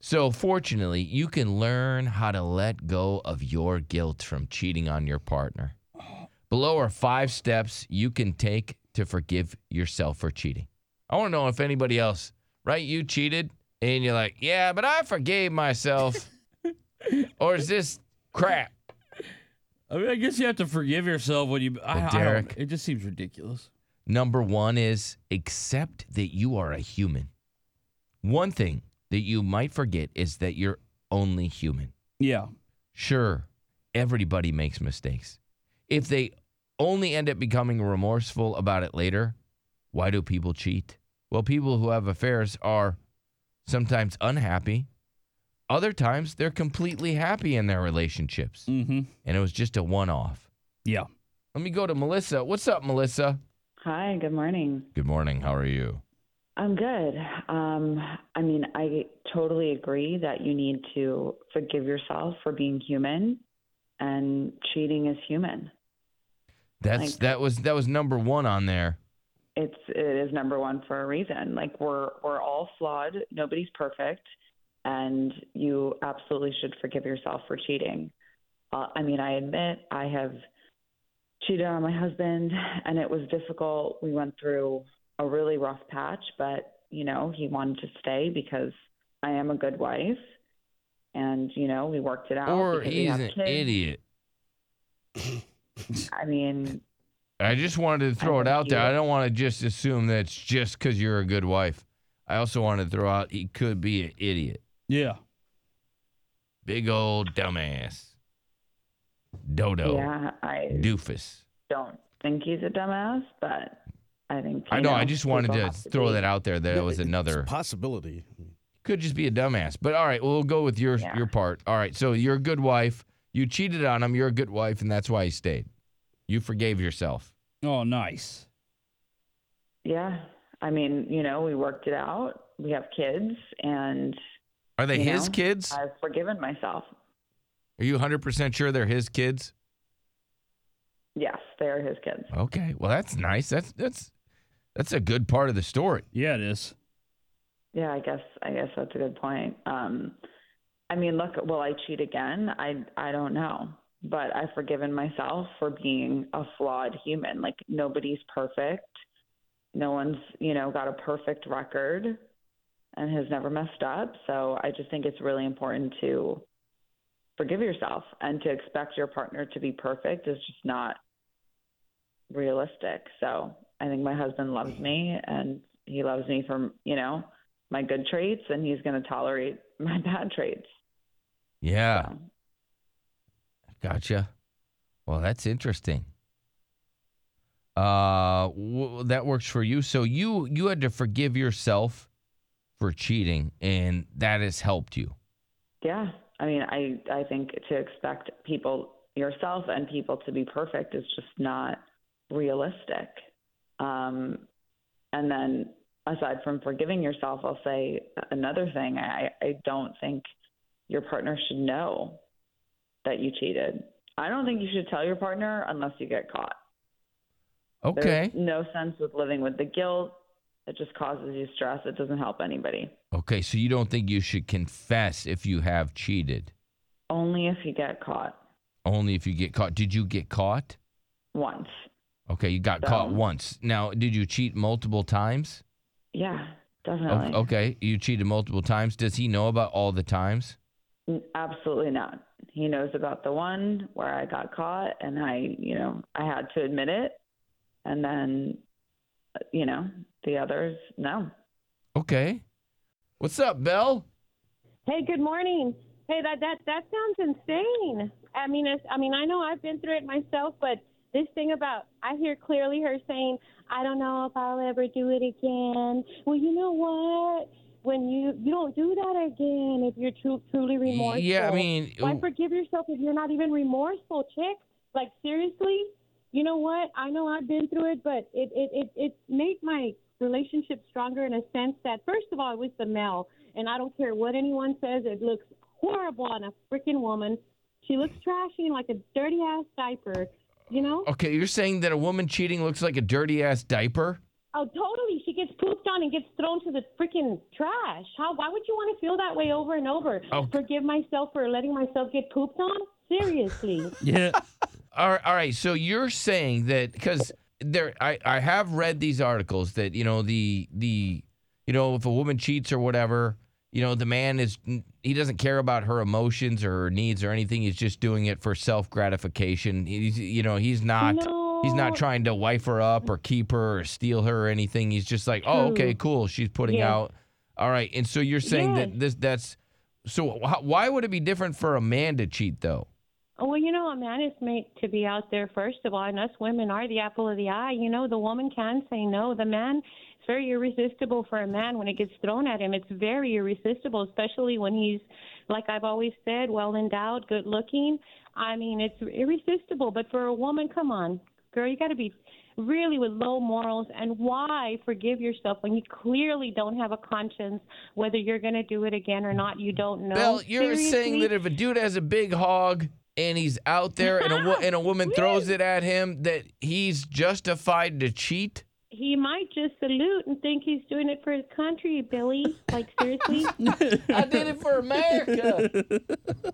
So, fortunately, you can learn how to let go of your guilt from cheating on your partner. Below are five steps you can take to forgive yourself for cheating. I want to know if anybody else, right? You cheated and you're like, yeah, but I forgave myself. or is this crap? I mean, I guess you have to forgive yourself when you. I, I Derek. it just seems ridiculous. Number one is accept that you are a human. One thing that you might forget is that you're only human. Yeah. Sure, everybody makes mistakes. If they only end up becoming remorseful about it later, why do people cheat? Well, people who have affairs are sometimes unhappy. Other times, they're completely happy in their relationships. Mm-hmm. And it was just a one off. Yeah. Let me go to Melissa. What's up, Melissa? Hi, good morning. Good morning. How are you? I'm good. Um, I mean, I totally agree that you need to forgive yourself for being human, and cheating is human. That's Like- that was that was number one on there. It's it is number one for a reason. Like we're we're all flawed. Nobody's perfect, and you absolutely should forgive yourself for cheating. Uh, I mean, I admit I have cheated on my husband, and it was difficult. We went through a really rough patch, but you know he wanted to stay because I am a good wife, and you know we worked it out. or he's an kids. idiot. I mean, I just wanted to throw I it out there. I don't want to just assume that it's just because you're a good wife. I also wanted to throw out he could be an idiot. Yeah. Big old dumbass. Dodo. yeah, I Doofus. don't think he's a dumbass, but I think I you know. I just wanted people to throw be- that out there that it was It's a another. possibility. Could just be a dumbass. But all right, we'll go with your Yeah. your part. All right. So you're a good wife. You cheated on him. You're a good wife, and that's why he stayed. You forgave yourself. Oh, nice. Yeah. I mean, you know, we worked it out. We have kids, and Are they his know, kids? I've forgiven myself. Are you 100% sure they're his kids? Yes, they are his kids. Okay. Well, that's nice. That's that's that's a good part of the story. Yeah, it is. Yeah, I guess I guess that's a good point. Um, I mean, look, will I cheat again? I I don't know, but I've forgiven myself for being a flawed human. Like nobody's perfect. No one's you know got a perfect record and has never messed up. So I just think it's really important to forgive yourself and to expect your partner to be perfect is just not realistic. So I think my husband loves me and he loves me for, you know, my good traits and he's going to tolerate my bad traits. Yeah. So, Gotcha. Well, that's interesting. Uh, w- that works for you. So you you had to forgive yourself for cheating, and that has helped you. yeah. I mean, I I think to expect people yourself and people to be perfect is just not realistic. Um and then aside from forgiving yourself, I'll say another thing. I I don't think your partner should know that you cheated. I don't think you should tell your partner unless you get caught. Okay. There's no sense with living with the guilt. It just causes you stress. It doesn't help anybody. Okay. So you don't think you should confess if you have cheated, Only if you get caught only if you get caught. Did you get caught? once. Okay, you got caught once. Now, did you cheat multiple times? Yeah, O- definitely. Okay, you cheated multiple times. Does he know about all the times? Absolutely not. He knows about the one where I got caught and I, you know, I had to admit it. And then, you know, the others, no. Okay. What's up, Belle? Hey, good morning. Hey, that that that sounds insane. I mean, it's, I mean, I know I've been through it myself, but this thing about I hear clearly her saying, "I don't know if I'll ever do it again." Well, you know what? When you you don't do that again if you're tru- truly remorseful. Yeah, I mean, why forgive yourself if you're not even remorseful, chick? Like seriously? You know what? I know I've been through it, but it it it, it made my relationship stronger in a sense that first of all it was the male, and I don't care what anyone says, it looks horrible on a freaking woman. She looks trashy like a dirty ass diaper. You know? okay, you're saying that a woman cheating looks like a dirty ass diaper? Oh, totally. She gets pooped on and gets thrown to the freaking trash. How? Why would you want to feel that way over and over? Okay. Forgive myself for letting myself get pooped on. Seriously. Yeah. All right, all right. So you're saying that because there, I, I have read these articles that you know the the you know if a woman cheats or whatever, you know the man is he doesn't care about her emotions or her needs or anything. He's just doing it for self gratification. He's you know he's not he's not trying to wife her up or keep her or steal her or anything. He's just like, oh, okay, cool. She's putting Yeah. out. All right, and so you're saying that this that's so wh- why would it be different for a man to cheat though? Oh, well, you know, a man is made to be out there first of all, and us women are the apple of the eye. You know, the woman can say no. The man, it's very irresistible for a man when it gets thrown at him. It's very irresistible, especially when he's, like I've always said, well endowed, good looking. I mean, it's irresistible. But for a woman, come on, girl, you got to be really with low morals. And why forgive yourself when you clearly don't have a conscience, whether you're going to do it again or not? You don't know. You're saying that if a dude has a big hog and he's out there and a and a woman throws it at him, that he's justified to cheat? He might just salute and think he's doing it for his country, Billy. Like seriously? I did it for America.